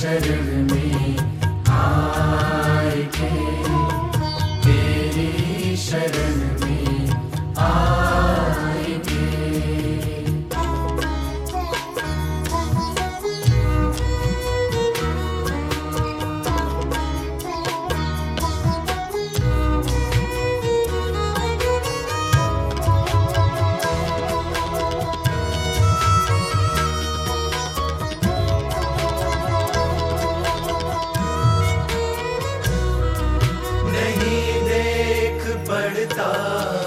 शरण में आए た。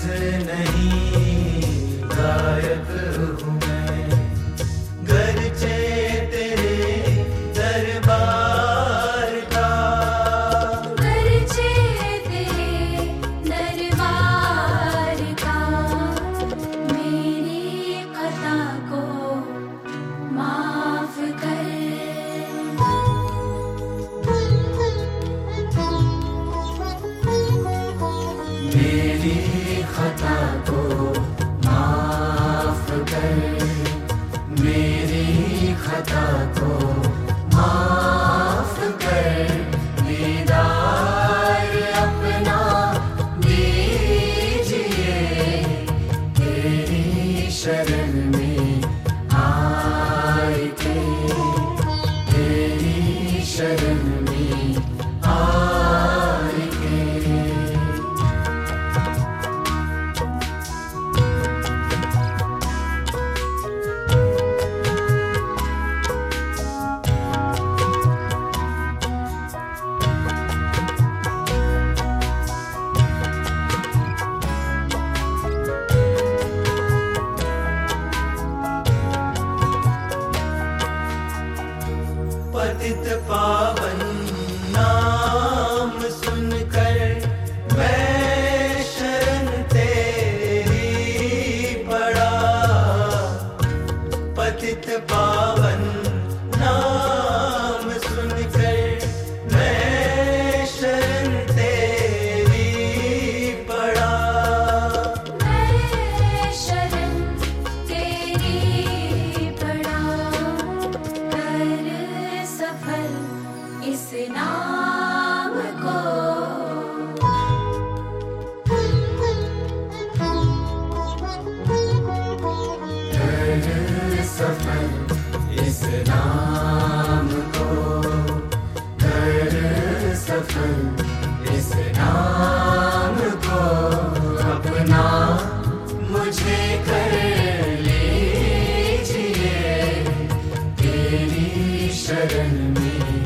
हरगिज नहीं सफल इस नाम को। कर सफल इस नाम को। अपना मुझे कर लीजिए, तेरी शरण में।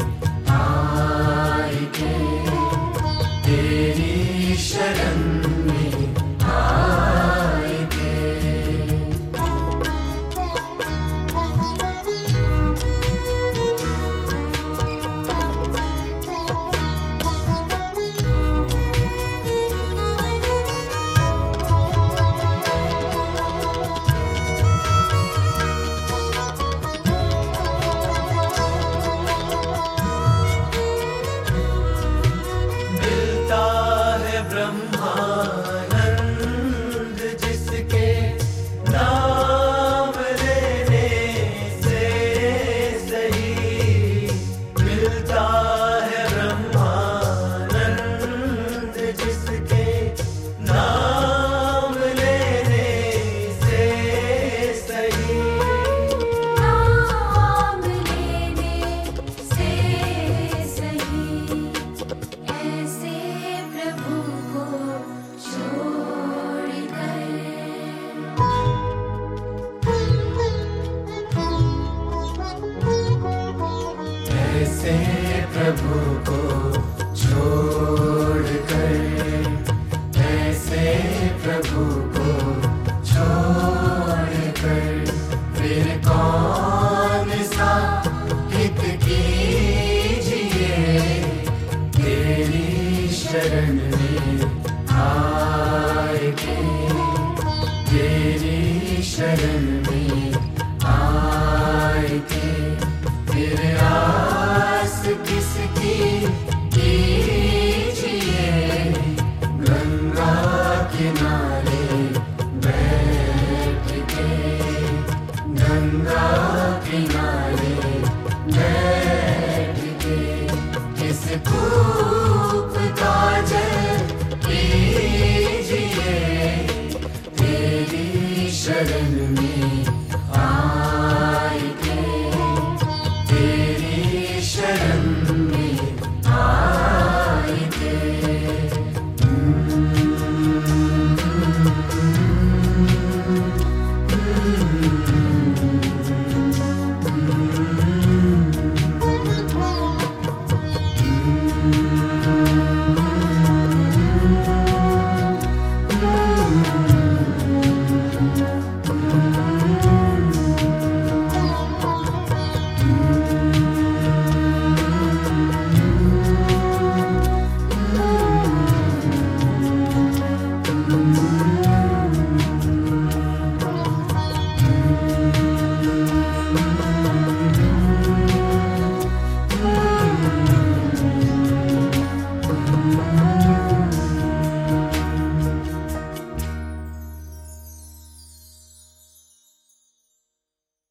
love. Ooh.